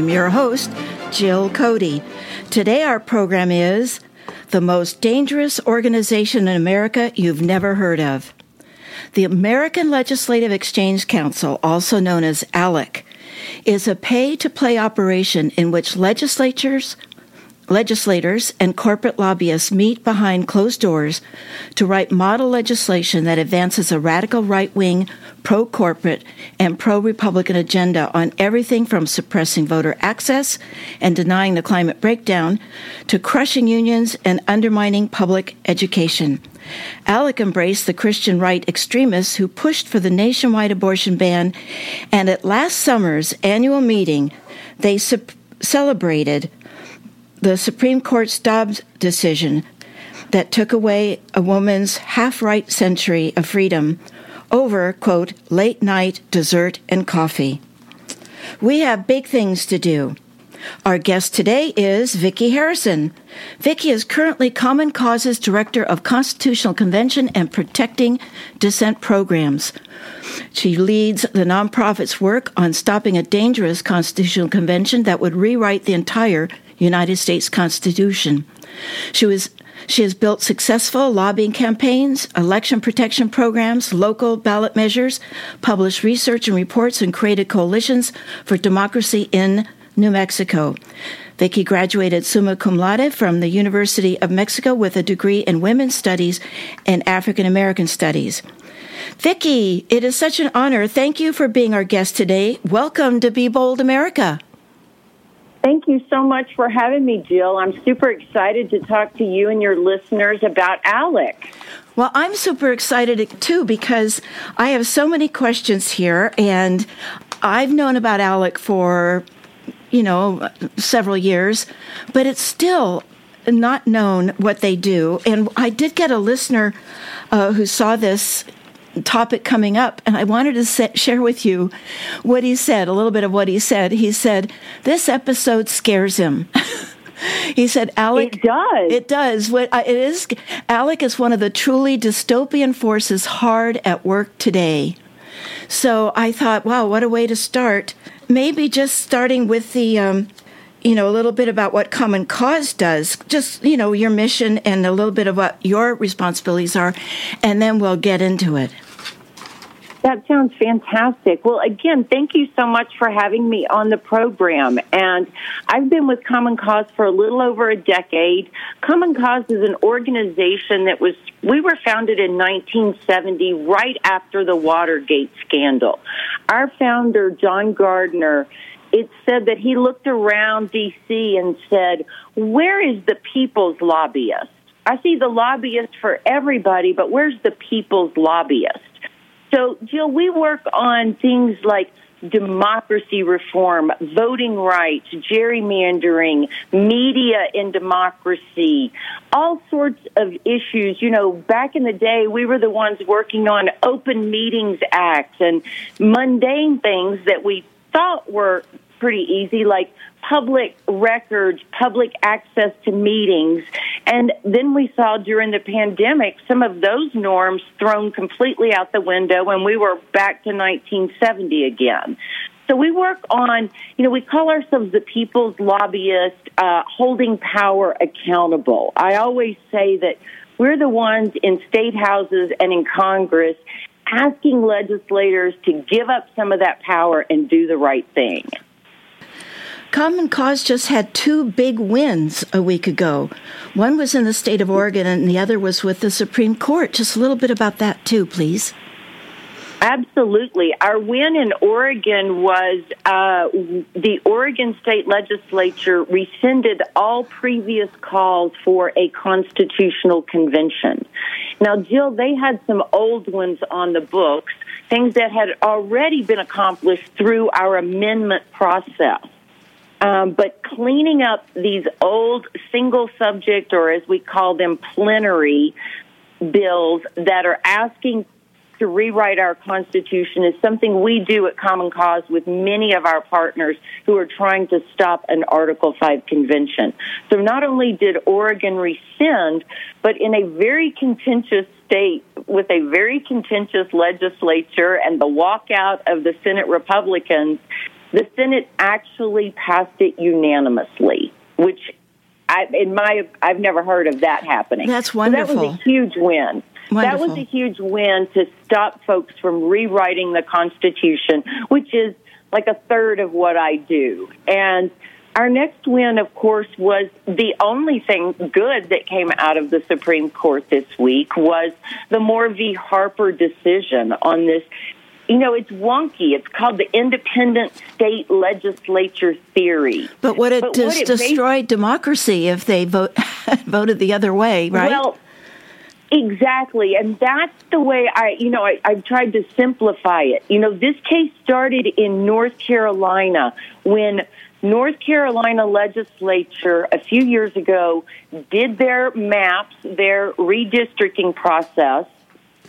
I'm your host, Jill Cody. Today, our program is The Most Dangerous Organization in America You've Never Heard of. The American Legislative Exchange Council, also known as ALEC, is a pay to play operation in which legislatures, legislators and corporate lobbyists meet behind closed doors to write model legislation that advances a radical right wing, pro corporate, and pro Republican agenda on everything from suppressing voter access and denying the climate breakdown to crushing unions and undermining public education. ALEC embraced the Christian right extremists who pushed for the nationwide abortion ban, and at last summer's annual meeting, they su- celebrated the Supreme Court's Dobbs decision that took away a woman's half right century of freedom over, quote, late night dessert and coffee. We have big things to do. Our guest today is Viki Harrison. Viki is currently Common Cause's Director of Constitutional Convention and Protecting Dissent Programs. She leads the nonprofit's work on stopping a dangerous constitutional convention that would rewrite the entire United States Constitution. She was she has built successful lobbying campaigns, election protection programs, local ballot measures, published research and reports, and created coalitions for democracy in New Mexico. Viki graduated summa cum laude from the University of Mexico with a degree in women's studies and African American studies. Viki, it is such an honor. Thank you for being our guest today. Welcome to Be Bold America. Thank you so much for having me, Jill. I'm super excited to talk to you and your listeners about ALEC. Well, I'm super excited too because I have so many questions here, and I've known about ALEC for, you know, several years, but it's still not known what they do. And I did get a listener uh, who saw this topic coming up, and I wanted to set, share with you what he said, a little bit of what he said. He said, This episode scares him. he said, ALEC. It does. It does. What it is, ALEC is one of the truly dystopian forces hard at work today. So I thought, wow, what a way to start. Maybe just starting with the um, you know, a little bit about what Common Cause does, just, you know, your mission and a little bit of what your responsibilities are, and then we'll get into it. That sounds fantastic. Well, again, thank you so much for having me on the program. And I've been with Common Cause for a little over a decade. Common Cause is an organization that was, we were founded in 1970, right after the Watergate scandal. Our founder, John Gardner, it said that he looked around D.C. and said, Where is the people's lobbyist? I see the lobbyist for everybody, but where's the people's lobbyist? So, Jill, we work on things like democracy reform, voting rights, gerrymandering, media in democracy, all sorts of issues. You know, back in the day, we were the ones working on open meetings acts and mundane things that we thought were pretty easy, like public records, public access to meetings. And then we saw during the pandemic some of those norms thrown completely out the window, and we were back to 1970 again. So we work on, you know, we call ourselves the people's lobbyist, uh, holding power accountable. I always say that we're the ones in state houses and in Congress asking legislators to give up some of that power and do the right thing. Common Cause just had two big wins a week ago. One was in the state of Oregon, and the other was with the Supreme Court. Just a little bit about that, too, please. Absolutely. Our win in Oregon was uh, the Oregon State Legislature rescinded all previous calls for a constitutional convention. Now, Jill, they had some old ones on the books, things that had already been accomplished through our amendment process. Um, but cleaning up these old single subject, or as we call them, plenary bills that are asking to rewrite our Constitution is something we do at Common Cause with many of our partners who are trying to stop an Article 5 convention. So not only did Oregon rescind, but in a very contentious state with a very contentious legislature and the walkout of the Senate Republicans, the Senate actually passed it unanimously, which I, in my, I've never heard of that happening. That's wonderful. So that was a huge win. Wonderful. That was a huge win to stop folks from rewriting the Constitution, which is like a third of what I do. And our next win, of course, was the only thing good that came out of the Supreme Court this week was the Moore v. Harper decision on this. You know, it's wonky. It's called the independent state legislature theory. But would it but just it destroy democracy if they vote, voted the other way, right? Well, Exactly. And that's the way I, you know, I, I've tried to simplify it. You know, this case started in North Carolina when North Carolina legislature a few years ago did their maps, their redistricting process.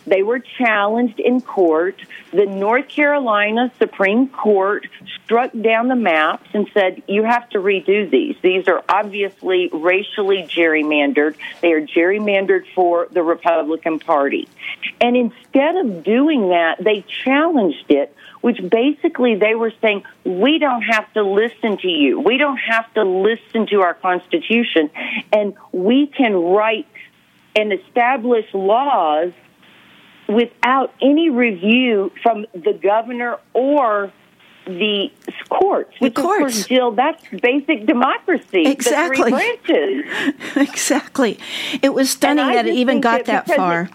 They were challenged in court. The North Carolina Supreme Court struck down the maps and said, you have to redo these. These are obviously racially gerrymandered. They are gerrymandered for the Republican Party. And instead of doing that, they challenged it which basically they were saying, we don't have to listen to you. We don't have to listen to our Constitution. And we can write and establish laws without any review from the governor or the courts. The courts. Jill, that's basic democracy. Exactly. The three branches. exactly. It was stunning that it even got that, that far.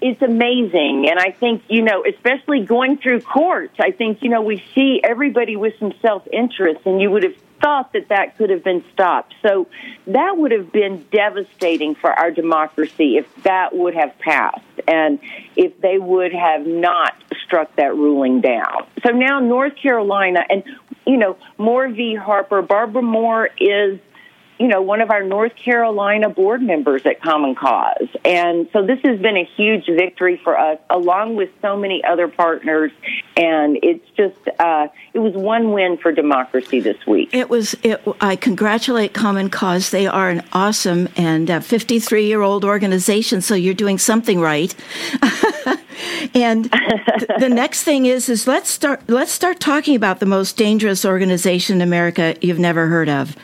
It's amazing. And I think, you know, especially going through courts, I think, you know, we see everybody with some self interest, and you would have thought that that could have been stopped. So that would have been devastating for our democracy if that would have passed and if they would have not struck that ruling down. So now North Carolina, and, you know, Moore v. Harper, Barbara Moore is you know, one of our North Carolina board members at Common Cause. And so this has been a huge victory for us, along with so many other partners. And it's just, uh, it was one win for democracy this week. It was, it, I congratulate Common Cause. They are an awesome and 53 year old organization, so you're doing something right. and the next thing is, is let's start, let's start talking about the most dangerous organization in America you've never heard of.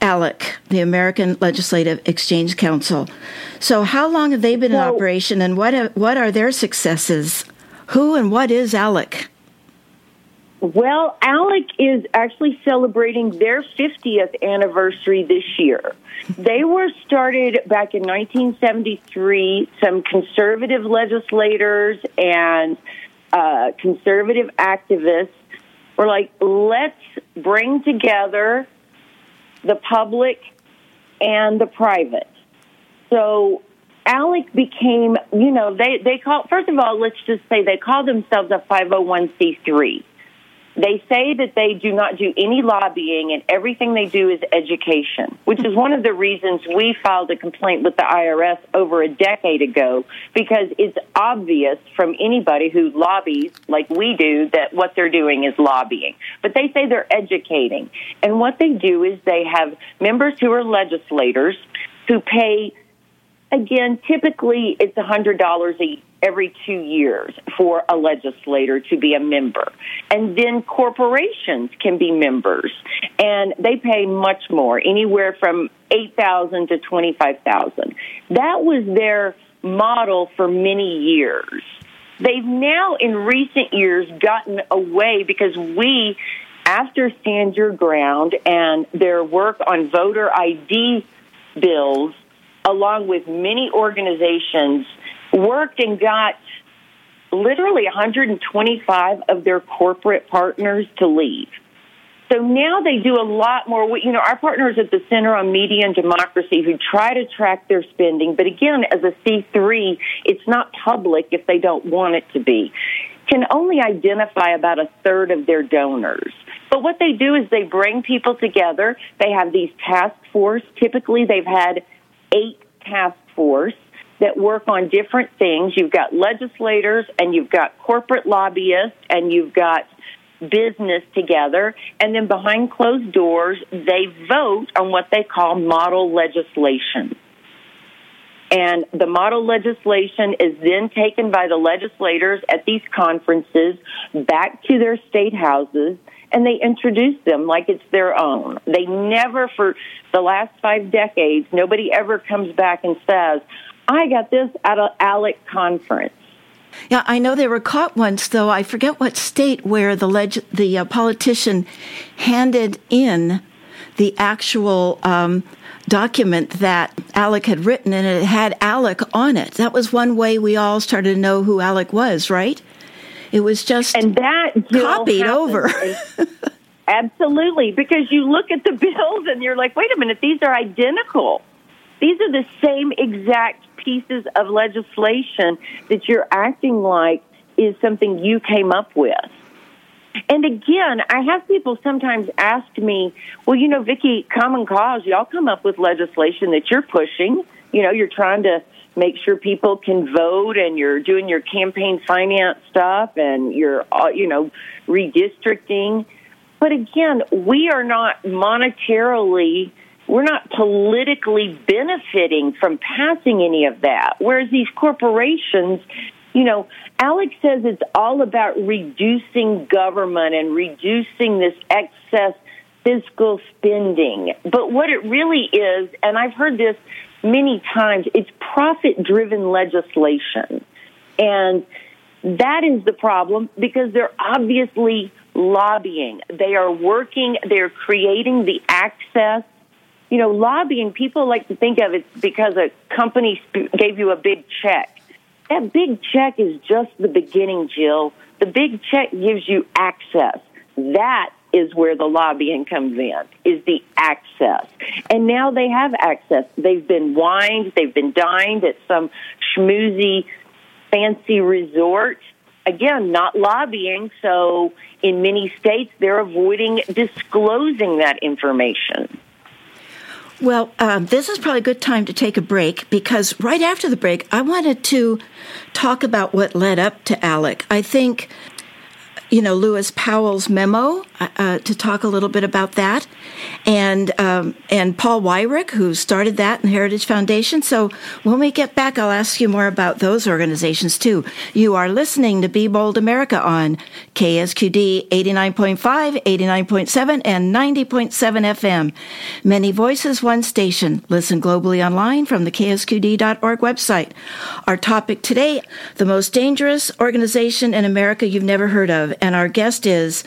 ALEC, the American Legislative Exchange Council. So, how long have they been in operation, and what what are their successes? Who and what is ALEC? Well, ALEC is actually celebrating their 50th anniversary this year. They were started back in 1973. Some conservative legislators and uh, conservative activists were like, let's bring together the public, and the private. So ALEC became, you know, they, they call, first of all, let's just say they call themselves a 501c3. They say that they do not do any lobbying and everything they do is education, which is one of the reasons we filed a complaint with the IRS over a decade ago because it's obvious from anybody who lobbies like we do that what they're doing is lobbying. But they say they're educating. And what they do is they have members who are legislators who pay again, typically it's $100 a every two years for a legislator to be a member. And then corporations can be members and they pay much more, anywhere from 8,000 to 25,000. That was their model for many years. They've now in recent years gotten away because we after Stand Your Ground and their work on voter ID bills, along with many organizations worked and got literally 125 of their corporate partners to leave. So now they do a lot more. You know, our partners at the Center on Media and Democracy who try to track their spending, but again, as a C3, it's not public if they don't want it to be, can only identify about a third of their donors. But what they do is they bring people together. They have these task force. Typically, they've had eight task force that work on different things. You've got legislators and you've got corporate lobbyists and you've got business together. And then behind closed doors, they vote on what they call model legislation. And the model legislation is then taken by the legislators at these conferences back to their state houses and they introduce them like it's their own. They never, for the last five decades, nobody ever comes back and says, I got this at an ALEC conference. Yeah, I know they were caught once, though. I forget what state where the leg- the uh, politician handed in the actual um, document that ALEC had written, and it had ALEC on it. That was one way we all started to know who ALEC was, right? It was just and that copied over. Absolutely, because you look at the bills and you're like, wait a minute, these are identical. These are the same exact pieces of legislation that you're acting like is something you came up with. And again, I have people sometimes ask me, well, you know, Viki, Common Cause, y'all come up with legislation that you're pushing. You know, you're trying to make sure people can vote and you're doing your campaign finance stuff and you're, uh, you know, redistricting. But again, we are not monetarily, we're not politically benefiting from passing any of that. Whereas these corporations, you know, Alex says it's all about reducing government and reducing this excess fiscal spending. But what it really is, and I've heard this many times, it's profit driven legislation. And that is the problem because they're obviously lobbying. They are working, they're creating the access. You know, lobbying, people like to think of it because a company gave you a big check. That big check is just the beginning, Jill. The big check gives you access. That is where the lobbying comes in, is the access. And now they have access. They've been wined, they've been dined at some schmoozy, fancy resort. Again, not lobbying, so in many states they're avoiding disclosing that information. Well, um, this is probably a good time to take a break because right after the break, I wanted to talk about what led up to ALEC. I think you know, Lewis Powell's memo uh, uh, to talk a little bit about that, and um, and Paul Weyrich, who started that in Heritage Foundation. So when we get back, I'll ask you more about those organizations too. You are listening to Be Bold America on KSQD 89.5, 89.7, and 90.7 FM. Many voices, one station. Listen globally online from the KSQD.org website. Our topic today: the most dangerous organization in America you've never heard of and our guest is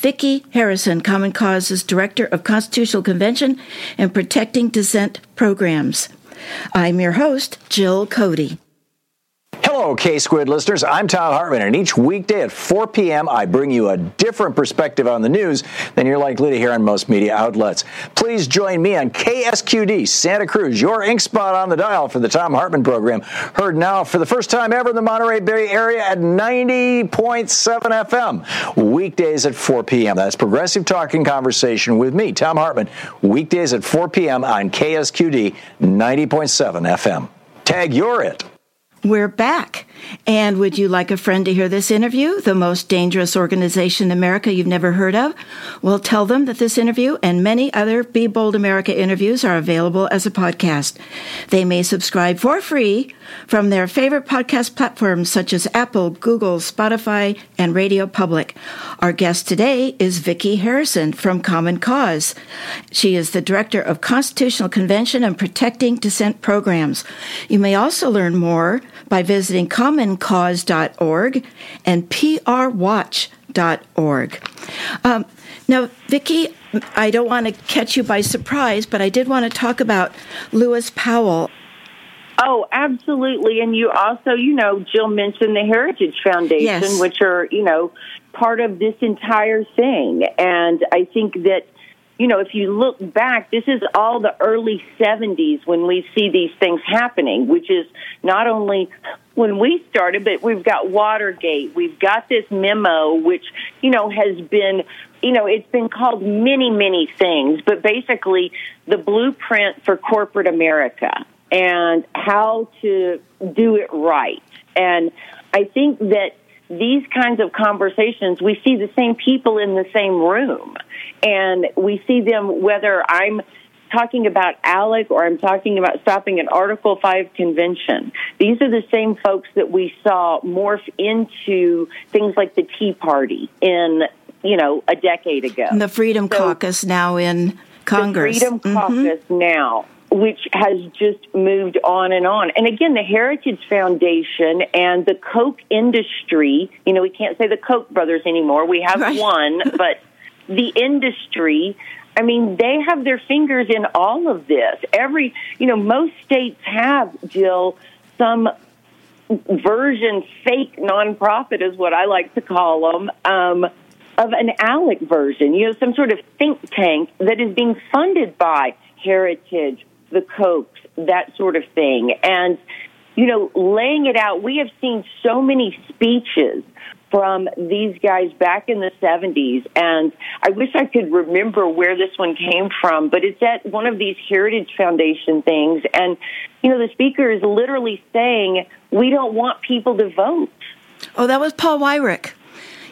Viki Harrison, Common Cause's Director of Constitutional Convention and Protecting Dissent Programs. I'm your host, Jill Cody. Hello, K Squid listeners. I'm Thom Hartmann, and each weekday at 4 p.m., I bring you a different perspective on the news than you're likely to hear on most media outlets. Please join me on KSQD Santa Cruz, your ink spot on the dial for the Thom Hartmann program. Heard now for the first time ever in the Monterey Bay area at 90.7 FM. Weekdays at 4 p.m. That's Progressive Talking Conversation with me, Thom Hartmann, Weekdays at 4 p.m. on KSQD 90.7 FM. Tag, you're it. We're back. And would you like a friend to hear this interview? The most dangerous organization in America you've never heard of? Well, tell them that this interview and many other Be Bold America interviews are available as a podcast. They may subscribe for free from their favorite podcast platforms such as Apple, Google, Spotify, and Radio Public. Our guest today is Viki Harrison from Common Cause. She is the Director of Constitutional Convention and Protecting Dissent Programs. You may also learn more by visiting commoncause.org and prwatch.org. Um, now, Viki, I don't want to catch you by surprise, but I did want to talk about Lewis Powell. Oh, absolutely. And you also, you know, Jill mentioned the Heritage Foundation, yes. which are, you know, part of this entire thing. And I think that you know, if you look back, this is all the early 70s when we see these things happening, which is not only when we started, but we've got Watergate. We've got this memo, which, you know, has been, you know, it's been called many, many things, but basically the blueprint for corporate America and how to do it right. And I think that these kinds of conversations, we see the same people in the same room. And we see them whether I'm talking about ALEC or I'm talking about stopping an Article 5 convention. These are the same folks that we saw morph into things like the Tea Party in, you know, a decade ago. And the Freedom so, Caucus now in Congress. The Freedom mm-hmm. Caucus now which has just moved on and on. And again, the Heritage Foundation and the Koch industry, you know, we can't say the Koch brothers anymore. We have right. one, but the industry I mean, they have their fingers in all of this. Every, you know, most states have, Jill, some version fake nonprofit is what I like to call them, um, of an ALEC version, you know, some sort of think tank that is being funded by Heritage, the Kochs, that sort of thing. And, you know, laying it out, we have seen so many speeches from these guys back in the 70s. And I wish I could remember where this one came from, but it's at one of these Heritage Foundation things. And, you know, the speaker is literally saying, we don't want people to vote. Oh, that was Paul Weyrich.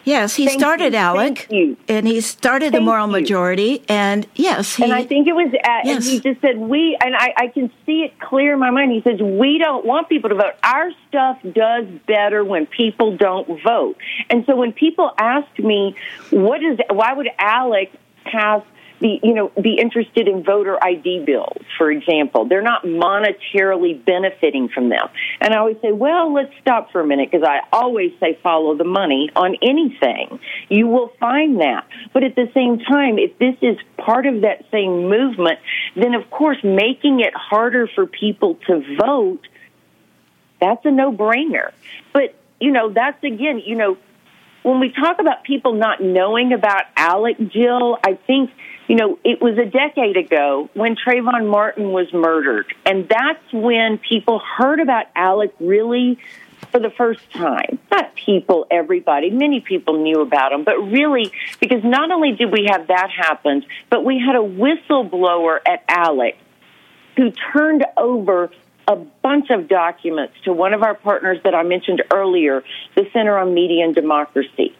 Yes, he Thank started you. ALEC, and he started Thank the moral you. majority. And yes, he, and I think it was uh, at, yes. and he just said we, and I, I can see it clear in my mind. He says we don't want people to vote. Our stuff does better when people don't vote. And so when people ask me, what is, why would ALEC pass be you know be interested in voter ID bills, for example. They're not monetarily benefiting from them. And I always say, well, let's stop for a minute because I always say follow the money on anything. You will find that. But at the same time, if this is part of that same movement, then of course making it harder for people to vote, that's a no-brainer. But you know, that's again, you know, when we talk about people not knowing about ALEC, Jill, I think you know, it was a decade ago when Trayvon Martin was murdered. And that's when people heard about ALEC really for the first time. Not people, everybody. Many people knew about him, but really, because not only did we have that happen, but we had a whistleblower at ALEC who turned over a bunch of documents to one of our partners that I mentioned earlier, the Center on Media and Democracy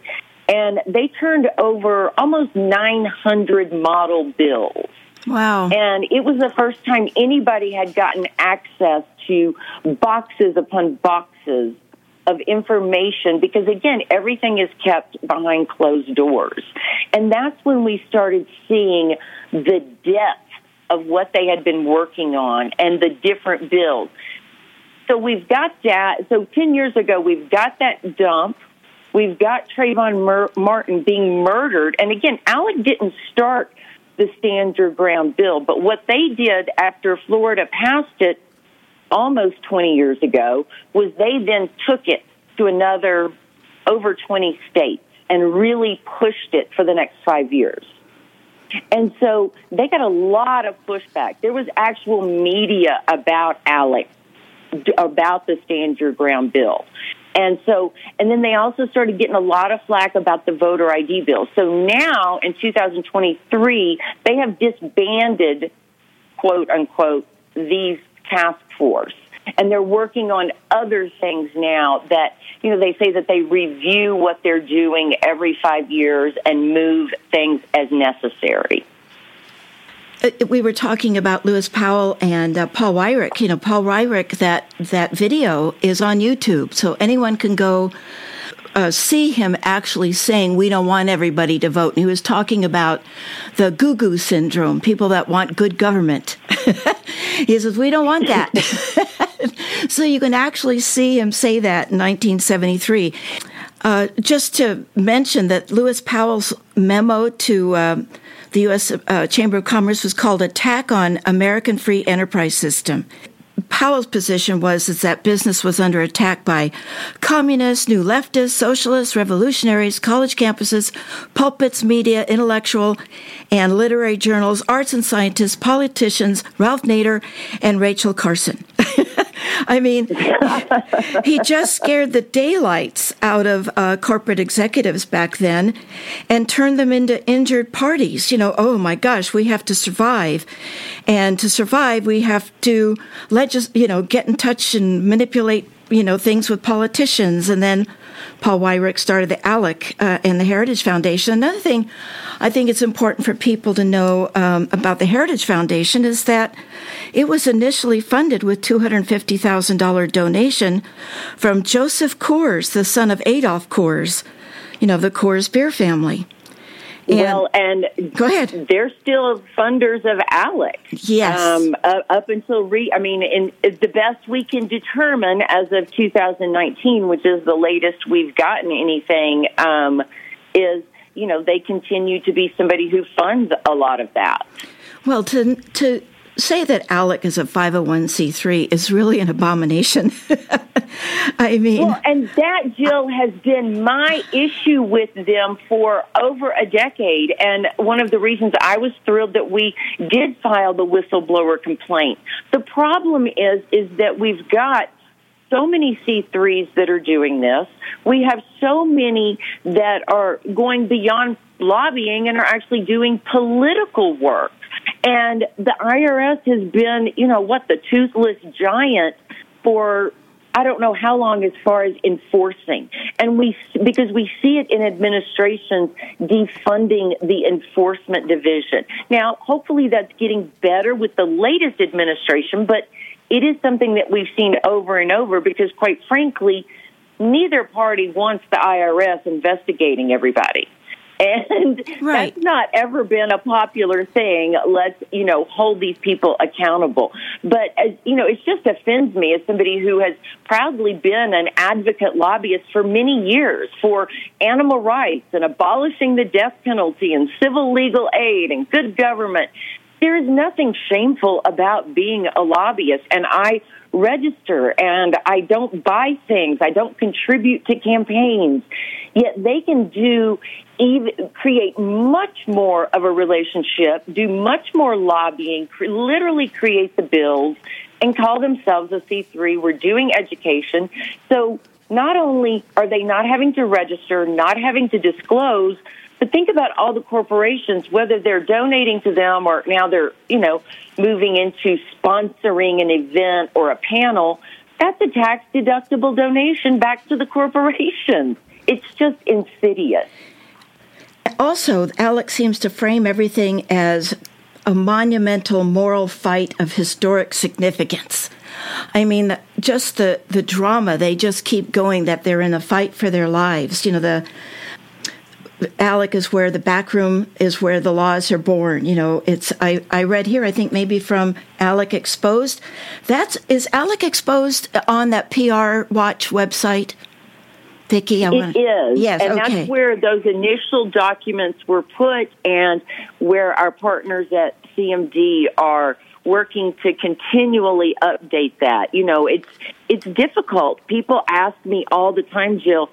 and they turned over almost 900 model bills. Wow. And it was the first time anybody had gotten access to boxes upon boxes of information because again, everything is kept behind closed doors. And that's when we started seeing the depth of what they had been working on and the different bills. So we've got that. So 10 years ago, we've got that dump We've got Trayvon Mur- Martin being murdered. And again, ALEC didn't start the Stand Your Ground bill, but what they did after Florida passed it almost 20 years ago was they then took it to another over 20 states and really pushed it for the next five years. And so they got a lot of pushback. There was actual media about ALEC, about the Stand Your Ground bill. And so, and then they also started getting a lot of flack about the voter ID bill. So now in 2023, they have disbanded, quote unquote, these task force. And they're working on other things now that, you know, they say that they review what they're doing every five years and move things as necessary. Uh, we were talking about Lewis Powell and uh, Paul Weyrich. You know, Paul Weyrich, that, that video is on YouTube, so anyone can go uh, see him actually saying, We don't want everybody to vote. And he was talking about the goo goo syndrome, people that want good government. he says, We don't want that. so you can actually see him say that in 1973. Uh, just to mention that Lewis Powell's memo to uh, the U.S. Uh, Chamber of Commerce was called Attack on American Free Enterprise System. Powell's position was is that business was under attack by communists, new leftists, socialists, revolutionaries, college campuses, pulpits, media, intellectual and literary journals, arts and scientists, politicians, Ralph Nader, and Rachel Carson. I mean, he just scared the daylights out of uh, corporate executives back then and turned them into injured parties. You know, oh my gosh, we have to survive. And to survive, we have to you know, get in touch and manipulate, you know, things with politicians and then Paul Weyrich started the ALEC uh, and the Heritage Foundation. Another thing I think it's important for people to know um, about the Heritage Foundation is that it was initially funded with $250,000 donation from Joseph Coors, the son of Adolf Coors, you know, the Coors beer family. And well, and go ahead. They're still funders of Alex. Yes. Um, uh, up until re, I mean, in, the best we can determine as of 2019, which is the latest we've gotten anything, um, is you know they continue to be somebody who funds a lot of that. Well, to to say that ALEC is a 501c3 is really an abomination. I mean, well, and that Jill has been my issue with them for over a decade, and one of the reasons I was thrilled that we did file the whistleblower complaint. The problem is, is that we've got so many C3s that are doing this. We have so many that are going beyond lobbying and are actually doing political work. And the IRS has been, you know, what, the toothless giant for I don't know how long as far as enforcing. And we, because we see it in administrations defunding the enforcement division. Now, hopefully that's getting better with the latest administration, but it is something that we've seen over and over because quite frankly, neither party wants the IRS investigating everybody. And right. that's not ever been a popular thing. Let's, you know, hold these people accountable. But, as, you know, it just offends me as somebody who has proudly been an advocate lobbyist for many years for animal rights and abolishing the death penalty and civil legal aid and good government. There is nothing shameful about being a lobbyist. And I register and I don't buy things. I don't contribute to campaigns. Yet they can do even create much more of a relationship, do much more lobbying, cr- literally create the bills and call themselves a C3. We're doing education. So not only are they not having to register, not having to disclose, but think about all the corporations, whether they're donating to them or now they're, you know, moving into sponsoring an event or a panel. That's a tax deductible donation back to the corporation. It's just insidious. Also, Alex seems to frame everything as a monumental moral fight of historic significance. I mean, just the, the drama, they just keep going that they're in a fight for their lives. You know, the ALEC is where the back room is where the laws are born. You know, it's I, I read here, I think maybe from ALEC Exposed. That's is ALEC Exposed on that PR Watch website? Viki, I want it is. Yes, and okay. that's where those initial documents were put, and where our partners at CMD are working to continually update that. You know, it's it's difficult. People ask me all the time, Jill,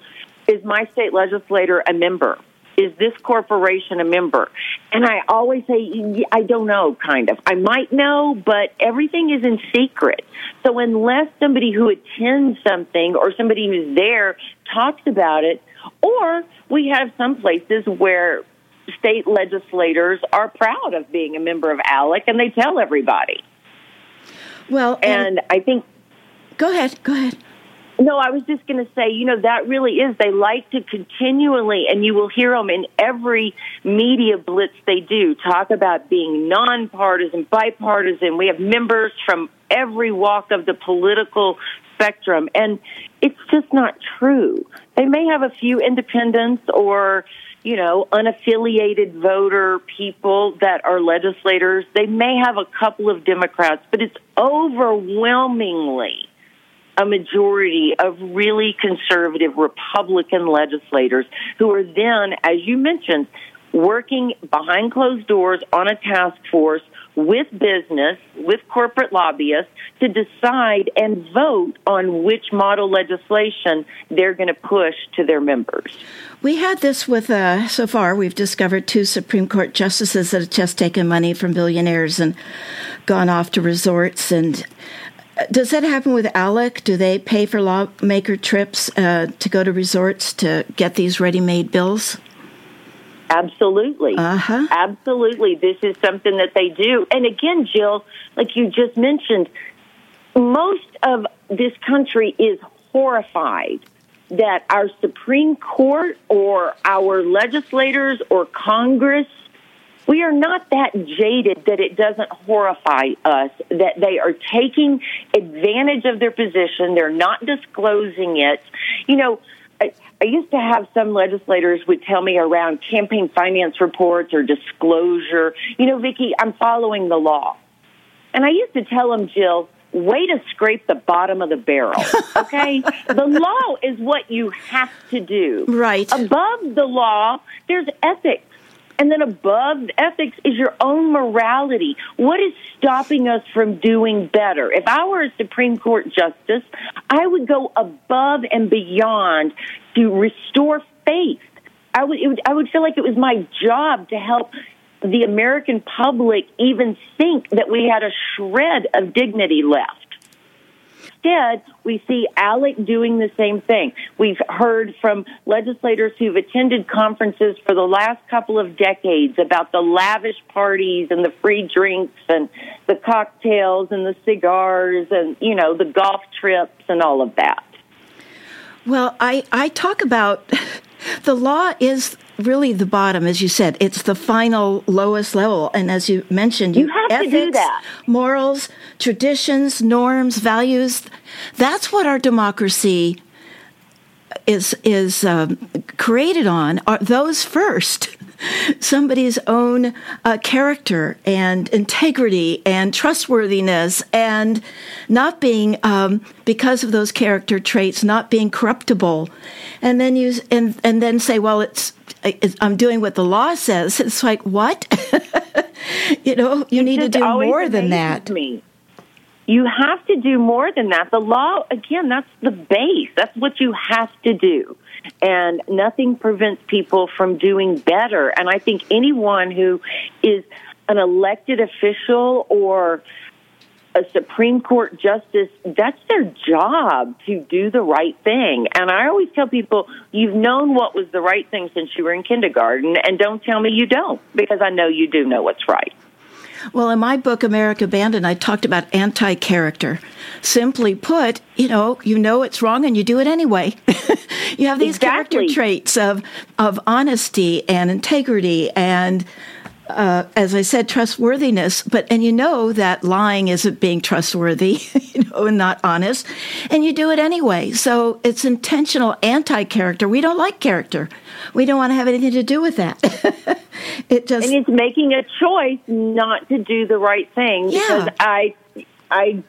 is my state legislator a member? Is this corporation a member? And I always say, I don't know, kind of. I might know, but everything is in secret. So unless somebody who attends something or somebody who's there talks about it, or we have some places where state legislators are proud of being a member of ALEC and they tell everybody. Well, and, and I think. Go ahead. Go ahead. No, I was just going to say, you know, that really is. They like to continually, and you will hear them in every media blitz they do, talk about being nonpartisan, bipartisan. We have members from every walk of the political spectrum, and it's just not true. They may have a few independents or, you know, unaffiliated voter people that are legislators. They may have a couple of Democrats, but it's overwhelmingly a majority of really conservative Republican legislators who are then, as you mentioned, working behind closed doors on a task force with business, with corporate lobbyists to decide and vote on which model legislation they're going to push to their members. We had this with, uh, so far, we've discovered two Supreme Court justices that have just taken money from billionaires and gone off to resorts and does that happen with ALEC? Do they pay for lawmaker trips uh, to go to resorts to get these ready-made bills? Absolutely. Uh-huh. Absolutely. This is something that they do. And again, Jill, like you just mentioned, most of this country is horrified that our Supreme Court or our legislators or Congress we are not that jaded that it doesn't horrify us that they are taking advantage of their position. They're not disclosing it. You know, I, I used to have some legislators would tell me around campaign finance reports or disclosure, you know, Viki, I'm following the law. And I used to tell them, Jill, way to scrape the bottom of the barrel. Okay? the law is what you have to do. Right. Above the law, there's ethics. And then above ethics is your own morality. What is stopping us from doing better? If I were a Supreme Court justice, I would go above and beyond to restore faith. I would, would I would feel like it was my job to help the American public even think that we had a shred of dignity left. Instead, we see ALEC doing the same thing. We've heard from legislators who've attended conferences for the last couple of decades about the lavish parties and the free drinks and the cocktails and the cigars and, you know, the golf trips and all of that. Well, I, I talk about the law is really the bottom, as you said. It's the final lowest level. And as you mentioned, you, you have ethics, to do that. Morals, traditions, norms, values. That's what our democracy is is um, created on. Are those first? somebody's own uh, character and integrity and trustworthiness and not being um, because of those character traits not being corruptible and then use and and then say well it's i'm doing what the law says it's like what you know you need to do more than that me you have to do more than that. The law, again, that's the base. That's what you have to do and nothing prevents people from doing better. And I think anyone who is an elected official or a Supreme Court justice, that's their job to do the right thing. And I always tell people, you've known what was the right thing since you were in kindergarten, and don't tell me you don't, because I know you do know what's right. Well, in my book, America Abandoned, I talked about anti character. Simply put, you know, you know it's wrong and you do it anyway. you have these exactly. character traits of, of honesty and integrity and uh, as I said, trustworthiness, but and you know that lying isn't being trustworthy, you know, and not honest, and you do it anyway. So it's intentional anti-character. We don't like character. We don't want to have anything to do with that. it just and it's making a choice not to do the right thing yeah. because I, I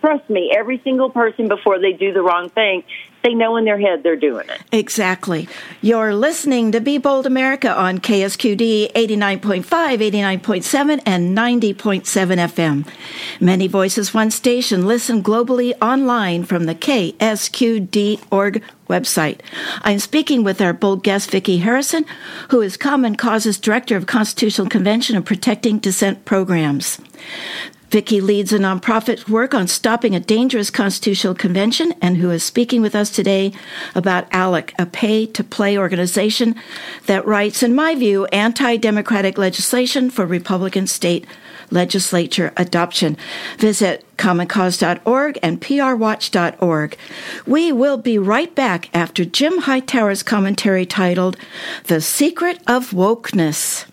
trust me, every single person before they do the wrong thing they know in their head they're doing it. Exactly. You're listening to Be Bold America on KSQD 89.5, 89.7, and 90.7 FM. Many voices, one station. Listen globally online from the KSQD.org website. I'm speaking with our bold guest, Viki Harrison, who is Common Causes Director of Constitutional Convention and Protecting Dissent Programs. Viki leads a nonprofit work on stopping a dangerous constitutional convention and who is speaking with us today about ALEC, a pay to play organization that writes, in my view, anti democratic legislation for Republican state legislature adoption. Visit commoncause.org and prwatch.org. We will be right back after Jim Hightower's commentary titled The Secret of Wokeness.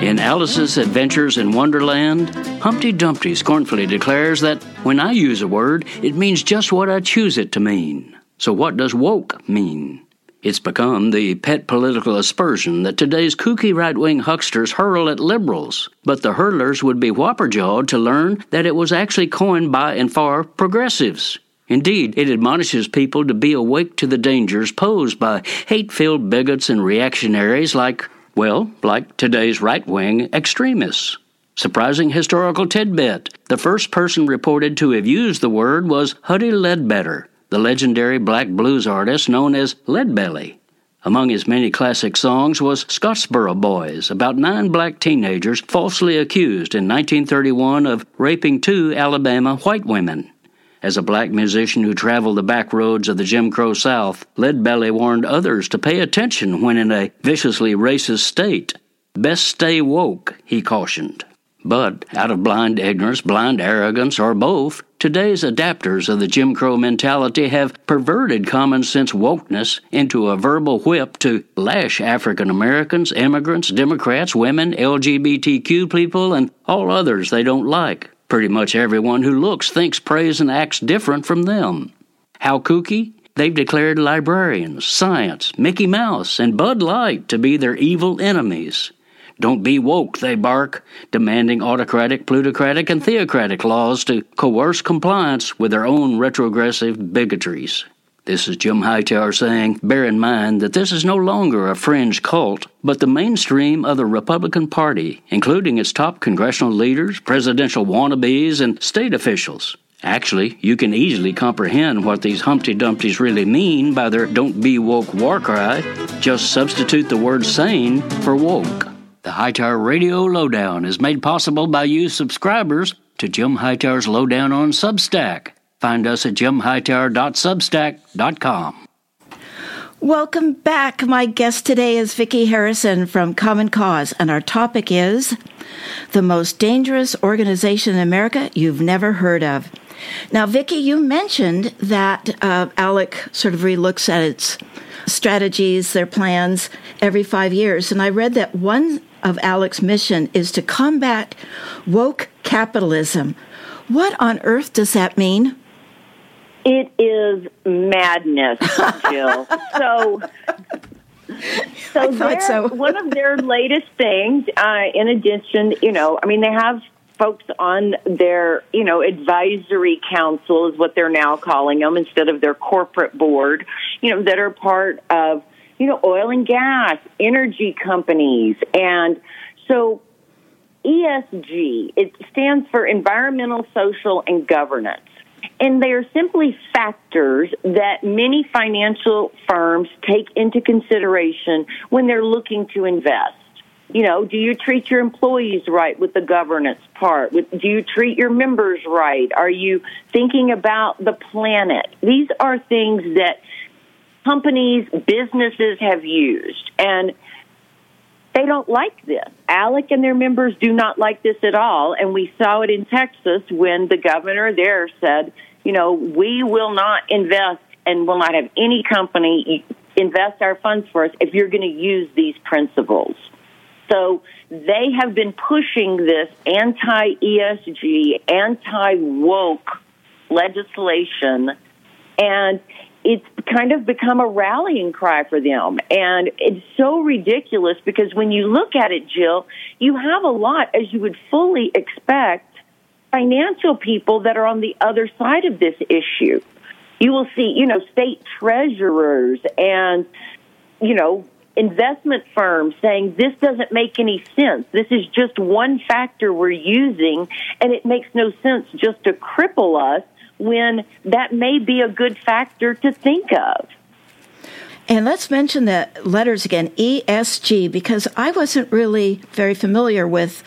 In Alice's Adventures in Wonderland, Humpty Dumpty scornfully declares that when I use a word, it means just what I choose it to mean. So, what does woke mean? It's become the pet political aspersion that today's kooky right wing hucksters hurl at liberals, but the hurlers would be whopper jawed to learn that it was actually coined by and for progressives. Indeed, it admonishes people to be awake to the dangers posed by hate filled bigots and reactionaries like well, like today's right wing extremists. Surprising historical tidbit the first person reported to have used the word was Huddie Ledbetter, the legendary black blues artist known as Leadbelly. Among his many classic songs was Scottsboro Boys, about nine black teenagers falsely accused in 1931 of raping two Alabama white women. As a black musician who traveled the back roads of the Jim Crow South, Leadbelly warned others to pay attention when in a viciously racist state. Best stay woke, he cautioned. But out of blind ignorance, blind arrogance, or both, today's adapters of the Jim Crow mentality have perverted common sense wokeness into a verbal whip to lash African Americans, immigrants, Democrats, women, LGBTQ people, and all others they don't like. Pretty much everyone who looks, thinks, prays, and acts different from them. How kooky? They've declared librarians, science, Mickey Mouse, and Bud Light to be their evil enemies. Don't be woke, they bark, demanding autocratic, plutocratic, and theocratic laws to coerce compliance with their own retrogressive bigotries. This is Jim Hightower saying, bear in mind that this is no longer a fringe cult, but the mainstream of the Republican Party, including its top congressional leaders, presidential wannabes, and state officials. Actually, you can easily comprehend what these Humpty Dumptys really mean by their don't be woke war cry. Just substitute the word sane for woke. The Hightower Radio Lowdown is made possible by you subscribers to Jim Hightower's Lowdown on Substack. Find us at jimhightower.substack.com. Welcome back. My guest today is Viki Harrison from Common Cause, and our topic is the most dangerous organization in America you've never heard of. Now, Viki, you mentioned that uh, ALEC sort of relooks at its strategies, their plans every five years, and I read that one of ALEC's mission is to combat woke capitalism. What on earth does that mean? It is madness, Jill. so, so, so. one of their latest things, uh, in addition, you know, I mean, they have folks on their, you know, advisory council is what they're now calling them instead of their corporate board, you know, that are part of you know, oil and gas, energy companies. And so ESG, it stands for environmental, social, and governance. And they are simply factors that many financial firms take into consideration when they're looking to invest. You know, do you treat your employees right with the governance part? Do you treat your members right? Are you thinking about the planet? These are things that companies, businesses have used. And they don't like this. ALEC and their members do not like this at all. And we saw it in Texas when the governor there said, you know, we will not invest and will not have any company invest our funds for us if you're going to use these principles. So they have been pushing this anti ESG, anti woke legislation. And it's kind of become a rallying cry for them. And it's so ridiculous because when you look at it, Jill, you have a lot, as you would fully expect, financial people that are on the other side of this issue. You will see, you know, state treasurers and, you know, investment firms saying this doesn't make any sense. This is just one factor we're using and it makes no sense just to cripple us when that may be a good factor to think of. And let's mention the letters again, ESG, because I wasn't really very familiar with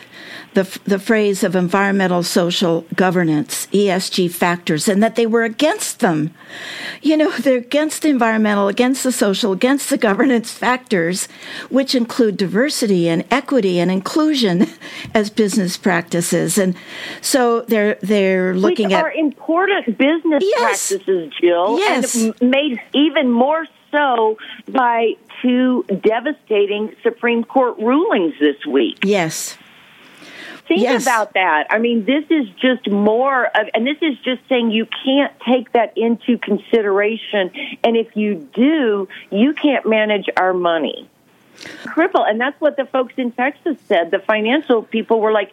the, the phrase of environmental social governance, ESG factors, and that they were against them. You know, they're against the environmental, against the social, against the governance factors, which include diversity and equity and inclusion as business practices. And so they're they're looking which at are important business yes. practices, Jill, yes. and made even more so by two devastating Supreme Court rulings this week. Yes. Think yes. about that. I mean, this is just more of, and this is just saying you can't take that into consideration. And if you do, you can't manage our money. Cripple. And that's what the folks in Texas said. The financial people were like,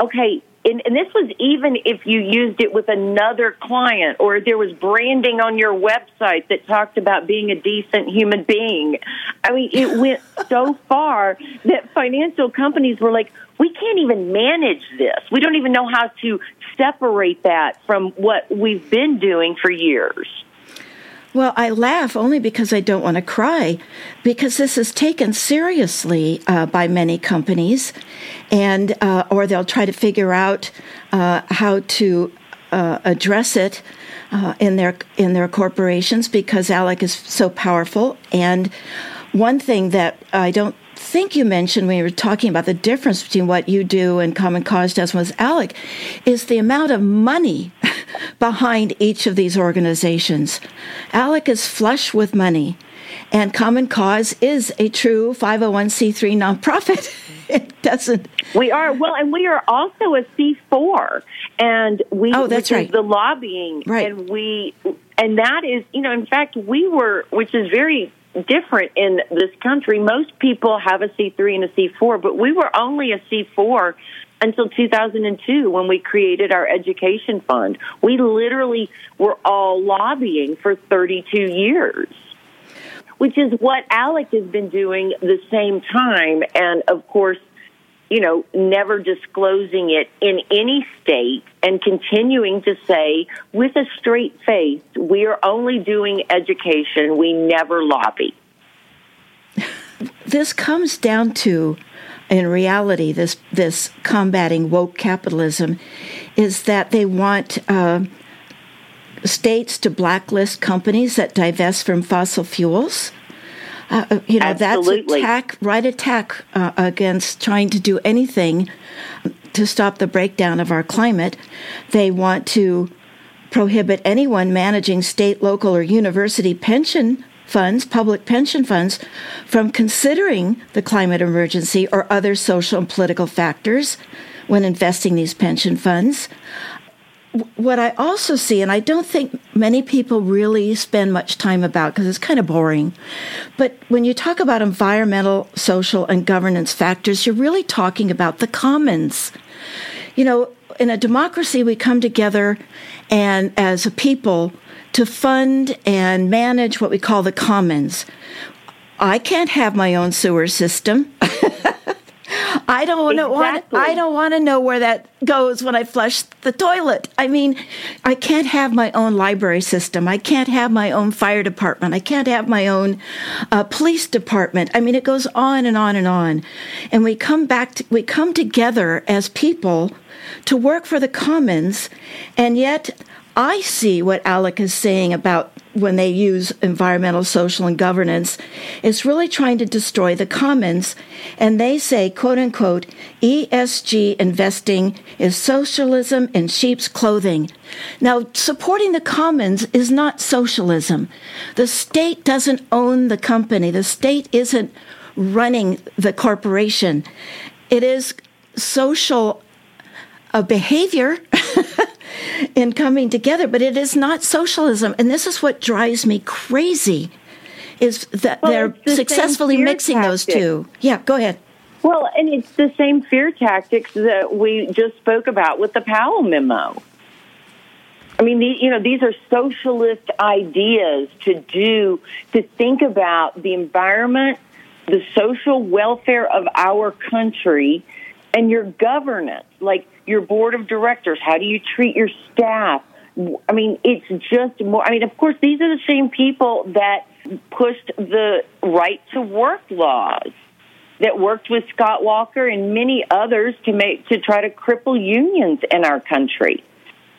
okay, and, and, this was even if you used it with another client or there was branding on your website that talked about being a decent human being. I mean, it went so far that financial companies were like, we can't even manage this. We don't even know how to separate that from what we've been doing for years. Well, I laugh only because I don't want to cry, because this is taken seriously uh, by many companies, and uh, or they'll try to figure out uh, how to uh, address it uh, in their in their corporations because ALEC is so powerful. And one thing that I don't think you mentioned when you were talking about the difference between what you do and Common Cause does with ALEC is the amount of money behind each of these organizations. ALEC is flush with money, and Common Cause is a true 501c3 nonprofit. it doesn't. We are well, and we are also a C4, and we oh, that's right. the lobbying, right? And we, and that is, you know, in fact, we were, which is very different in this country. Most people have a C3 and a C4, but we were only a C4 until 2002 when we created our education fund. We literally were all lobbying for 32 years which is what ALEC has been doing the same time. And of course, you know, never disclosing it in any state and continuing to say with a straight face, we are only doing education, we never lobby. This comes down to, in reality, this this combating woke capitalism, is that they want uh, states to blacklist companies that divest from fossil fuels. Uh, you know, Absolutely. that's attack, right attack uh, against trying to do anything to stop the breakdown of our climate. They want to prohibit anyone managing state, local, or university pension funds, public pension funds, from considering the climate emergency or other social and political factors when investing these pension funds what I also see, and I don't think many people really spend much time about because it's kind of boring, but when you talk about environmental, social, and governance factors, you're really talking about the commons. You know, in a democracy, we come together and as a people to fund and manage what we call the commons. I can't have my own sewer system. I don't exactly. want. I don't want to know where that goes when I flush the toilet. I mean, I can't have my own library system. I can't have my own fire department. I can't have my own uh, police department. I mean, it goes on and on and on. And we come back. To, we come together as people to work for the commons, and yet I see what ALEC is saying about when they use environmental, social, and governance, it's really trying to destroy the commons. And they say, quote unquote, ESG investing is socialism in sheep's clothing. Now, supporting the commons is not socialism. The state doesn't own the company, the state isn't running the corporation. It is social uh, behavior. in coming together, but it is not socialism. And this is what drives me crazy is that well, they're the successfully mixing tactic. those two. Yeah, go ahead. Well, and it's the same fear tactics that we just spoke about with the Powell memo. I mean, the, you know, these are socialist ideas to do, to think about the environment, the social welfare of our country, and your governance. Like, your board of directors? How do you treat your staff? I mean, it's just more. I mean, of course, these are the same people that pushed the right to work laws that worked with Scott Walker and many others to make to try to cripple unions in our country.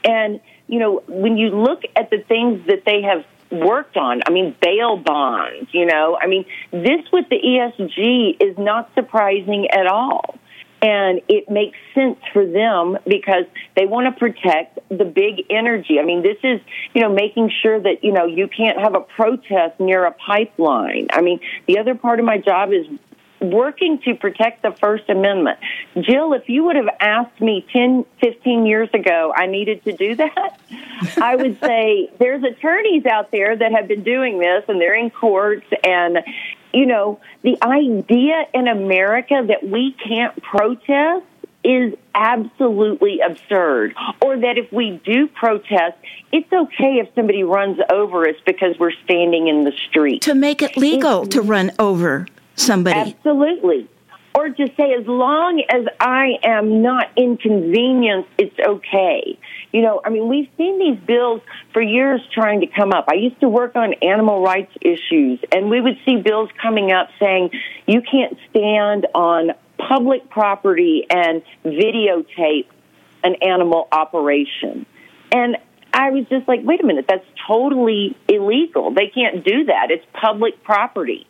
And you know, when you look at the things that they have worked on, I mean, bail bonds. You know, I mean, this with the ESG is not surprising at all. And it makes sense for them because they want to protect the big energy. I mean, this is, you know, making sure that, you know, you can't have a protest near a pipeline. I mean, the other part of my job is working to protect the First Amendment. Jill, if you would have asked me 10, 15 years ago I needed to do that, I would say there's attorneys out there that have been doing this and they're in courts and you know, the idea in America that we can't protest is absolutely absurd. Or that if we do protest, it's okay if somebody runs over us because we're standing in the street. To make it legal it's, to run over somebody. Absolutely. Or to say, as long as I am not inconvenienced, it's okay. You know, I mean, we've seen these bills for years trying to come up. I used to work on animal rights issues, and we would see bills coming up saying you can't stand on public property and videotape an animal operation. And I was just like, wait a minute, that's totally illegal. They can't do that. It's public property.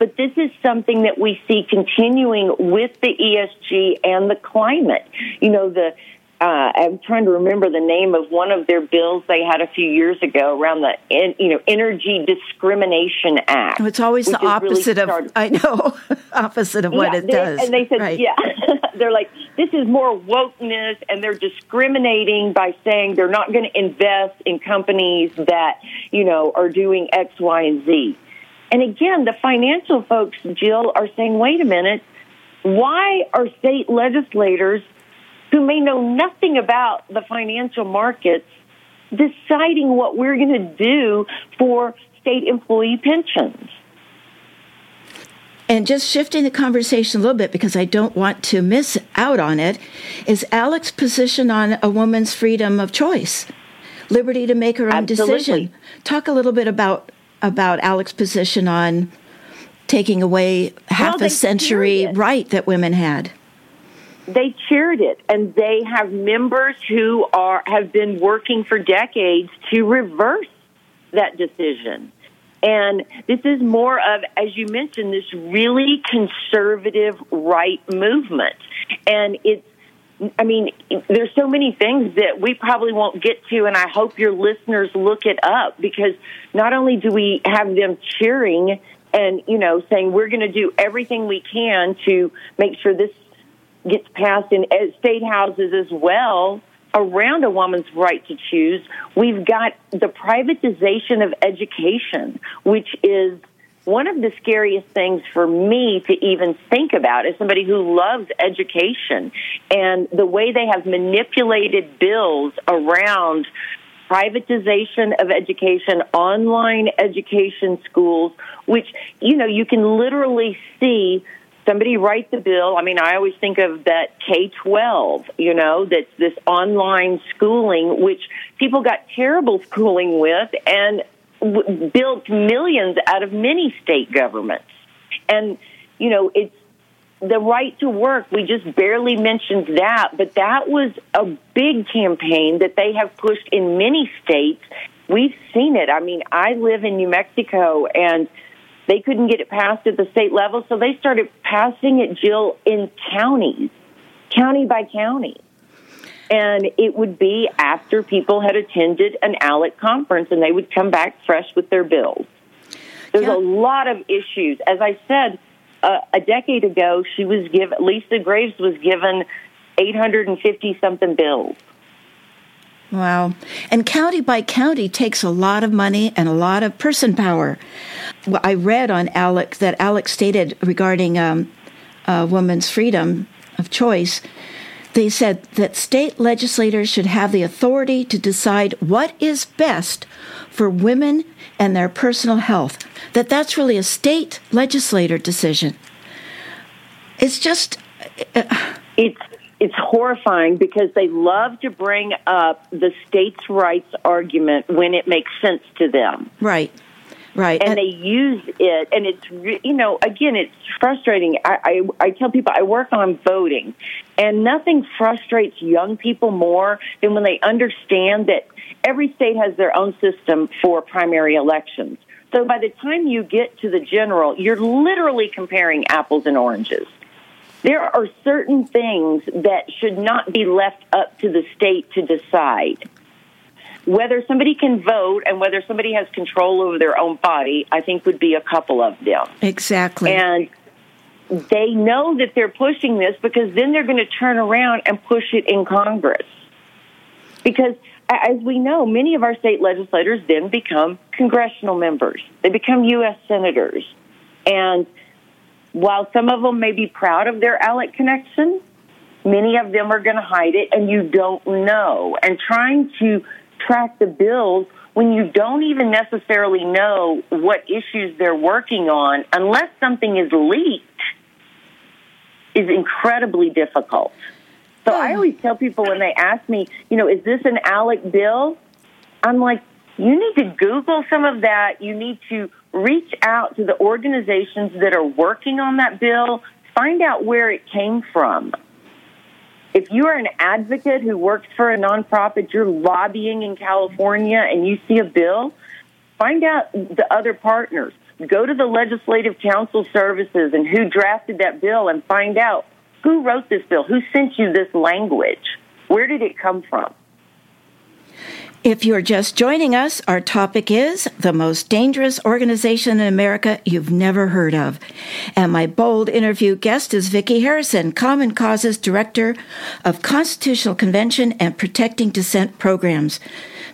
but this is something that we see continuing with the ESG and the climate. You know, the uh, I'm trying to remember the name of one of their bills they had a few years ago around the you know Energy Discrimination Act. It's always the opposite really of I know opposite of what yeah, it they, does. And they said, right. yeah, they're like this is more wokeness, and they're discriminating by saying they're not going to invest in companies that you know are doing X, Y, and Z. And again, the financial folks, Jill, are saying, wait a minute, why are state legislators who may know nothing about the financial markets deciding what we're going to do for state employee pensions. And just shifting the conversation a little bit because I don't want to miss out on it, is ALEC's position on a woman's freedom of choice, liberty to make her own Absolutely. decision. Talk a little bit about about ALEC's position on taking away half well, a century right that women had they chaired it and they have members who are have been working for decades to reverse that decision. And this is more of as you mentioned this really conservative right movement. And it's I mean, there's so many things that we probably won't get to, and I hope your listeners look it up because not only do we have them cheering and, you know, saying we're going to do everything we can to make sure this gets passed in state houses as well around a woman's right to choose. We've got the privatization of education, which is one of the scariest things for me to even think about as somebody who loves education and the way they have manipulated bills around privatization of education, online education schools, which, you know, you can literally see somebody write the bill. I mean, I always think of that K 12, you know, that's this online schooling, which people got terrible schooling with and w- built millions out of many state governments. And, you know, it's the right to work. We just barely mentioned that, but that was a big campaign that they have pushed in many states. We've seen it. I mean, I live in New Mexico and they couldn't get it passed at the state level, so they started passing it, Jill, in counties, county by county. And it would be after people had attended an ALEC conference and they would come back fresh with their bills. There's yeah. a lot of issues. As I said, uh, a decade ago, she was given, Lisa Graves was given 850 something bills. Wow. And county by county takes a lot of money and a lot of person power. Well, I read on ALEC that ALEC stated regarding um, a woman's freedom of choice. They said that state legislators should have the authority to decide what is best for women and their personal health. That that's really a state legislator decision. It's just. Uh, it's it's horrifying because they love to bring up the states' rights argument when it makes sense to them. Right. Right. And, and they use it, and it's, you know, again, it's frustrating. I, I, I tell people I work on voting, and nothing frustrates young people more than when they understand that every state has their own system for primary elections. So by the time you get to the general, you're literally comparing apples and oranges there are certain things that should not be left up to the state to decide. Whether somebody can vote and whether somebody has control over their own body, I think would be a couple of them. Exactly. And they know that they're pushing this because then they're going to turn around and push it in Congress. Because as we know, many of our state legislators then become congressional members. They become U.S. senators. And while some of them may be proud of their ALEC connection, many of them are going to hide it and you don't know. And trying to track the bills when you don't even necessarily know what issues they're working on, unless something is leaked, is incredibly difficult. So I hmm. always tell people when they ask me, you know, is this an ALEC bill? I'm like, you need to Google some of that. You need to reach out to the organizations that are working on that bill, find out where it came from. If you are an advocate who works for a nonprofit, you're lobbying in California and you see a bill, find out the other partners. go to the Legislative Council Services and who drafted that bill and find out who wrote this bill, who sent you this language, where did it come from? If you're just joining us, our topic is the most dangerous organization in America you've never heard of. And my bold interview guest is Viki Harrison, Common Causes Director of Constitutional Convention and Protecting Dissent Programs.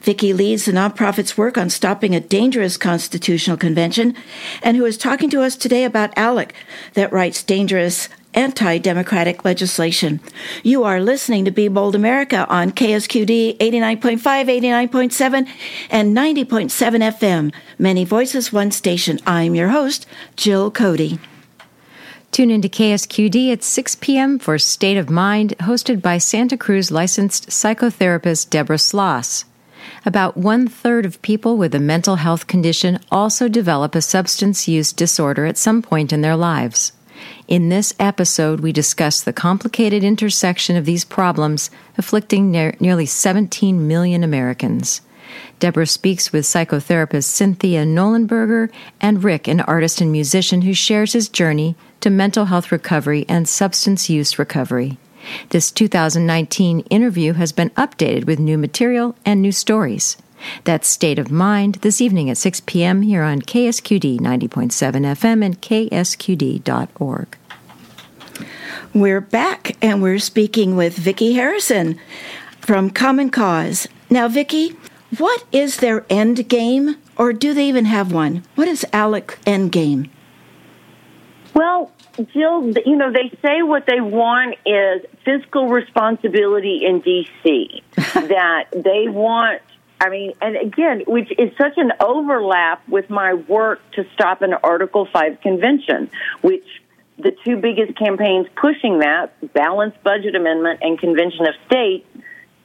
Viki leads the nonprofit's work on stopping a dangerous constitutional convention and who is talking to us today about ALEC that writes dangerous anti democratic legislation. You are listening to Be Bold America on KSQD 89.5, 89.7, and 90.7 FM. Many voices, one station. I'm your host, Jill Cody. Tune into KSQD at 6 p.m. for State of Mind, hosted by Santa Cruz licensed psychotherapist Deborah Sloss. About one third of people with a mental health condition also develop a substance use disorder at some point in their lives. In this episode, we discuss the complicated intersection of these problems afflicting ne- nearly 17 million Americans. Deborah speaks with psychotherapist Cynthia Knollenberger and Rick, an artist and musician who shares his journey to mental health recovery and substance use recovery. This 2019 interview has been updated with new material and new stories. That's State of Mind this evening at 6 p.m. here on KSQD 90.7 FM and KSQD.org. We're back and we're speaking with Viki Harrison from Common Cause. Now, Viki, what is their end game, or do they even have one? What is ALEC end game? Well, Jill, you know, they say what they want is fiscal responsibility in D.C., that they want I mean, and again, which is such an overlap with my work to stop an Article 5 convention, which the two biggest campaigns pushing that, Balanced Budget Amendment and Convention of States,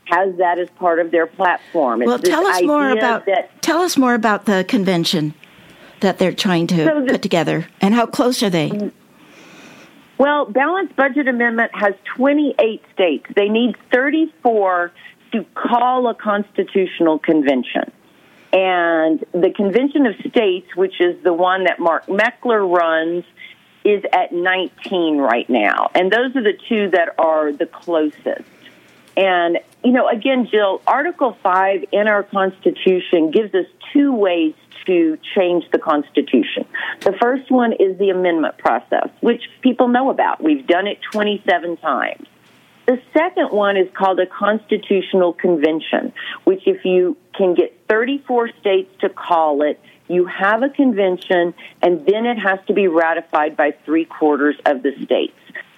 has that as part of their platform. It's well, tell us more about that, tell us more about the convention that they're trying to so the, put together, and how close are they? Well, Balanced Budget Amendment has 28 states. They need 34 to call a constitutional convention. And the Convention of States, which is the one that Mark Meckler runs, is at 19 right now. And those are the two that are the closest. And, you know, again, Jill, Article 5 in our Constitution gives us two ways to change the Constitution. The first one is the amendment process, which people know about. We've done it 27 times. The second one is called a constitutional convention, which if you can get 34 states to call it, you have a convention and then it has to be ratified by three quarters of the states.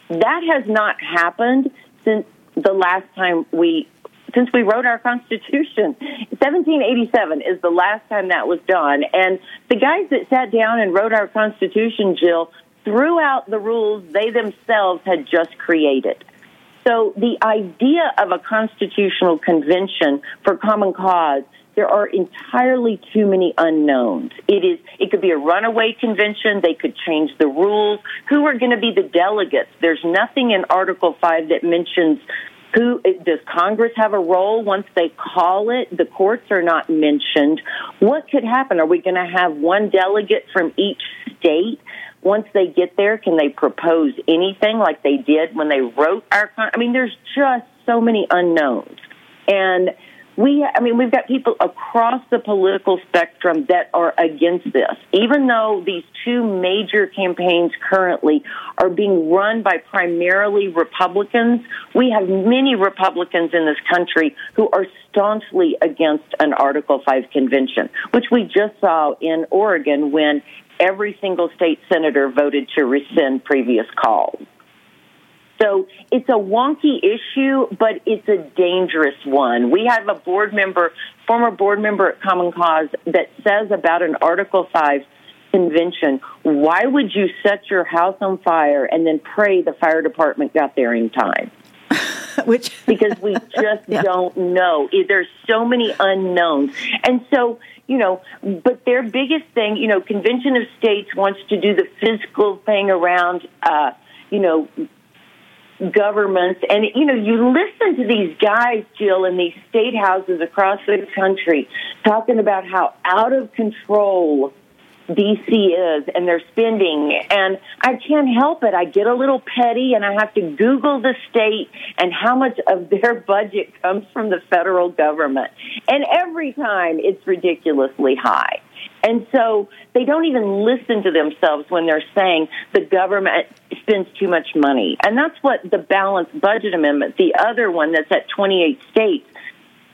That has not happened since the last time we since we wrote our Constitution. 1787 is the last time that was done. And the guys that sat down and wrote our Constitution, Jill, threw out the rules they themselves had just created. So the idea of a constitutional convention for common cause there are entirely too many unknowns. It is it could be a runaway convention, they could change the rules. Who are going to be the delegates? There's nothing in Article 5 that mentions who does Congress have a role once they call it? The courts are not mentioned. What could happen? Are we going to have one delegate from each state? Once they get there, can they propose anything like they did when they wrote our? Con- I mean, there's just so many unknowns, and we. I mean, we've got people across the political spectrum that are against this. Even though these two major campaigns currently are being run by primarily Republicans, we have many Republicans in this country who are staunchly against an Article 5 convention, which we just saw in Oregon when every single state senator voted to rescind previous calls. So it's a wonky issue, but it's a dangerous one. We have a board member, former board member at Common Cause, that says about an Article 5 convention, why would you set your house on fire and then pray the fire department got there in time? Which because we just yeah. don't know. There's so many unknowns. And so you know, but their biggest thing, you know, Convention of States wants to do the physical thing around, uh, you know, governments. And, you know, you listen to these guys, Jill, in these state houses across the country talking about how out of control DC is and their spending. And I can't help it. I get a little petty and I have to Google the state and how much of their budget comes from the federal government. And every time it's ridiculously high. And so they don't even listen to themselves when they're saying the government spends too much money. And that's what the balanced budget amendment, the other one that's at 28 states,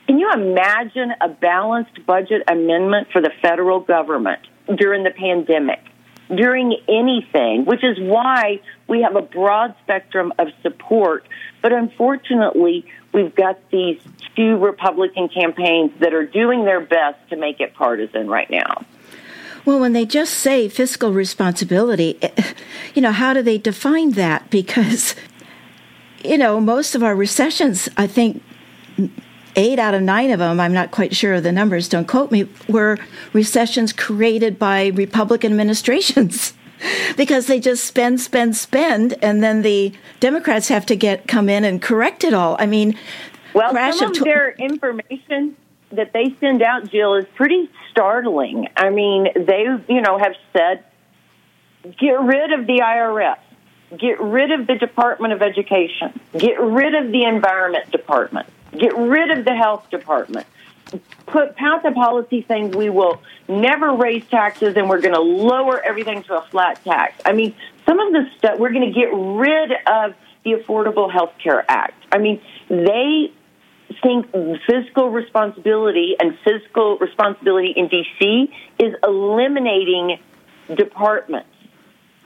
can you imagine a balanced budget amendment for the federal government during the pandemic? During anything, which is why we have a broad spectrum of support. But unfortunately, we've got these two Republican campaigns that are doing their best to make it partisan right now. Well, when they just say fiscal responsibility, eh, you know, how do they define that? Because, you know, most of our recessions, I think eight out of nine of them, I'm not quite sure of the numbers, don't quote me, were recessions created by Republican administrations. because they just spend, spend, spend, and then the Democrats have to get come in and correct it all. I mean, well, some of tw- their information that they send out, Jill, is pretty startling. I mean, they, you know, have said, get rid of the IRS, get rid of the Department of Education, get rid of the Environment Department, get rid of the Health Department. Put pass a policy saying we will never raise taxes and we're going to lower everything to a flat tax. I mean, some of the stuff we're going to get rid of the Affordable Health Care Act. I mean, they think fiscal responsibility and fiscal responsibility in DC is eliminating departments.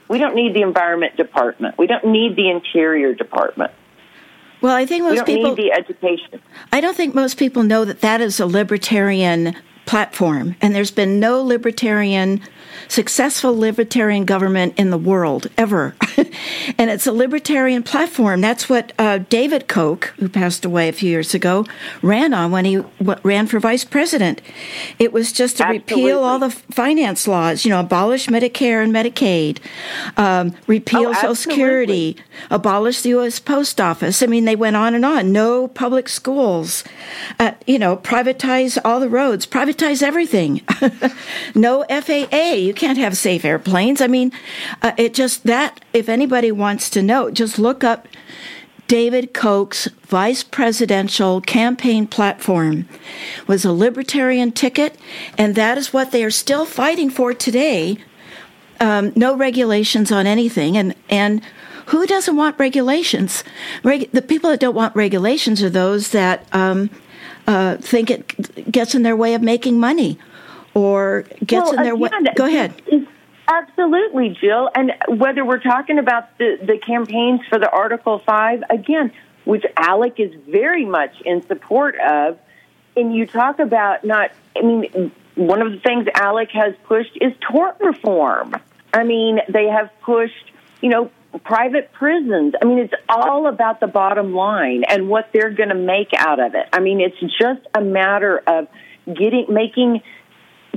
We don't need the environment department. We don't need the interior department. Well, I think most we don't people need the education. I don't think most people know that that is a libertarian platform, and there's been no libertarian successful libertarian government in the world ever. and it's a libertarian platform. That's what uh, David Koch, who passed away a few years ago, ran on when he w- ran for vice president. It was just to Absolutely. repeal all the finance laws, you know, abolish Medicare and Medicaid, um, repeal oh, Social Security, abolish the U.S. Post Office. I mean, they went on and on. No public schools, uh, you know, privatize all the roads, privatize everything. no FAA you can't have safe airplanes. I mean, uh, it just that, if anybody wants to know, just look up David Koch's vice presidential campaign platform was a libertarian ticket, and that is what they are still fighting for today. Um, no regulations on anything, and and who doesn't want regulations? Reg- the people that don't want regulations are those that um, uh, think it gets in their way of making money or gets well, in their way. Go ahead. Absolutely, Jill. And whether we're talking about the, the campaigns for the Article 5, again, which ALEC is very much in support of, and you talk about not, I mean, one of the things ALEC has pushed is tort reform. I mean, they have pushed, you know, private prisons. I mean, it's all about the bottom line and what they're going to make out of it. I mean, it's just a matter of getting, making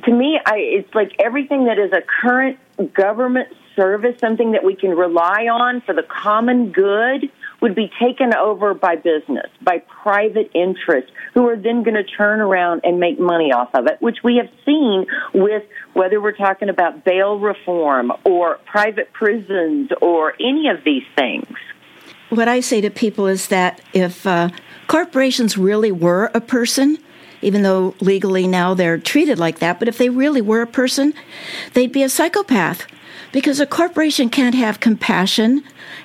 to me, I, it's like everything that is a current government service, something that we can rely on for the common good, would be taken over by business, by private interests, who are then going to turn around and make money off of it, which we have seen with whether we're talking about bail reform or private prisons or any of these things. What I say to people is that if uh, corporations really were a person, even though legally now they're treated like that. But if they really were a person, they'd be a psychopath because a corporation can't have compassion,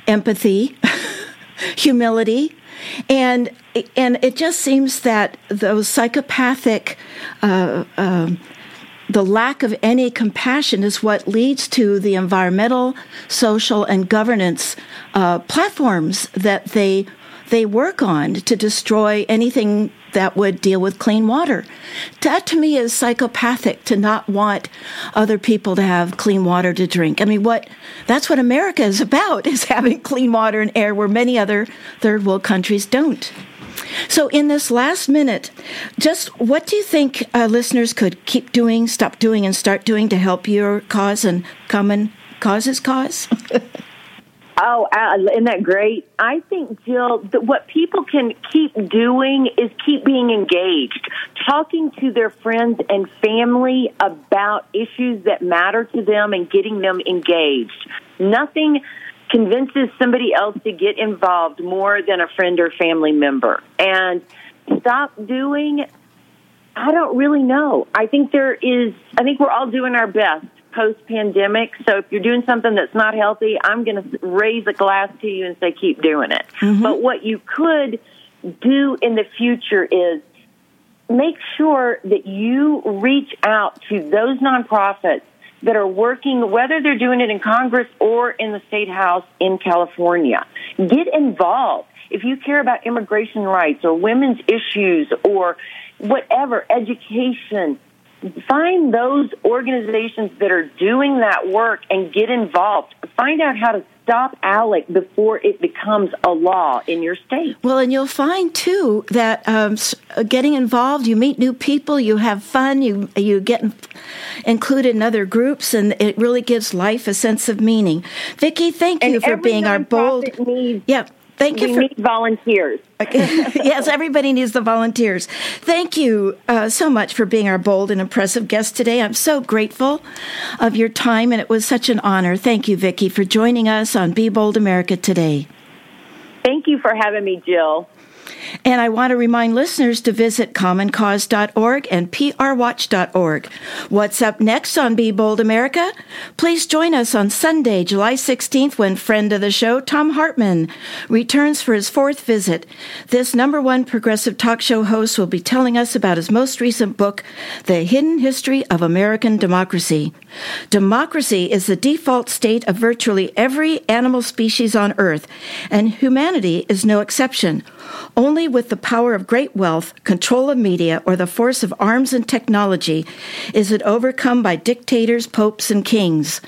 empathy, humility. And and it just seems that those psychopathic, uh, uh, the lack of any compassion is what leads to the environmental, social, and governance uh, platforms that they they work on to destroy anything that would deal with clean water. That to me is psychopathic to not want other people to have clean water to drink. I mean, what that's what America is about is having clean water and air where many other third world countries don't. So, in this last minute, just what do you think uh, listeners could keep doing, stop doing, and start doing to help your cause and common causes cause? Oh, uh, isn't that great? I think, Jill, that what people can keep doing is keep being engaged, talking to their friends and family about issues that matter to them and getting them engaged. Nothing convinces somebody else to get involved more than a friend or family member. And stop doing, I don't really know. I think there is, I think we're all doing our best post pandemic. So if you're doing something that's not healthy, I'm going to raise a glass to you and say keep doing it. Mm-hmm. But what you could do in the future is make sure that you reach out to those nonprofits that are working, whether they're doing it in Congress or in the State House in California. Get involved. If you care about immigration rights or women's issues or whatever, education, find those organizations that are doing that work and get involved. Find out how to stop ALEC before it becomes a law in your state. Well, and you'll find too that um, uh, getting involved, you meet new people, you have fun, you you get included in other groups, and it really gives life a sense of meaning. Viki, thank you and for being our bold. Needs- yeah, Thank you. We for- need volunteers. yes, everybody needs the volunteers. Thank you uh, so much for being our bold and impressive guest today. I'm so grateful of your time, and it was such an honor. Thank you, Viki, for joining us on Be Bold America today. Thank you for having me, Jill. And I want to remind listeners to visit commoncause.org and prwatch.org. What's up next on Be Bold America? Please join us on Sunday, July 16th, when friend of the show, Thom Hartmann, returns for his fourth visit. This number one progressive talk show host will be telling us about his most recent book, The Hidden History of American Democracy. Democracy is the default state of virtually every animal species on Earth, and humanity is no exception. Only with the power of great wealth, control of media, or the force of arms and technology is it overcome by dictators, popes, and kings.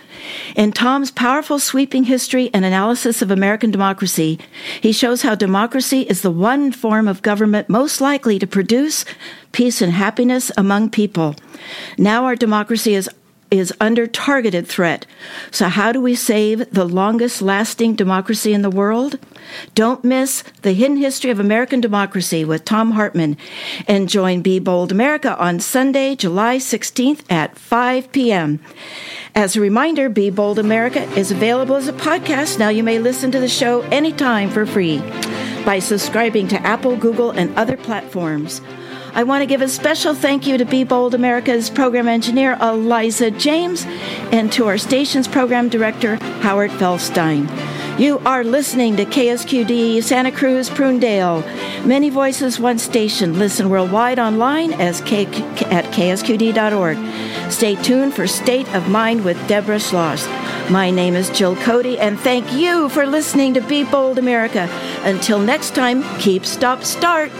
In Thom's powerful sweeping history and analysis of American democracy, he shows how democracy is the one form of government most likely to produce peace and happiness among people. Now our democracy is is under targeted threat. So, how do we save the longest lasting democracy in the world? Don't miss The Hidden History of American Democracy with Thom Hartmann and join Be Bold America on Sunday, July 16th at 5 p.m. As a reminder, Be Bold America is available as a podcast. Now you may listen to the show anytime for free by subscribing to Apple, Google, and other platforms. I want to give a special thank you to Be Bold America's program engineer, Eliza James, and to our station's program director, Howard Felstein. You are listening to KSQD Santa Cruz, Prunedale. Many voices, one station. Listen worldwide online as K- at ksqd.org. Stay tuned for State of Mind with Deborah Sloss. My name is Jill Cody, and thank you for listening to Be Bold America. Until next time, keep, stop, start.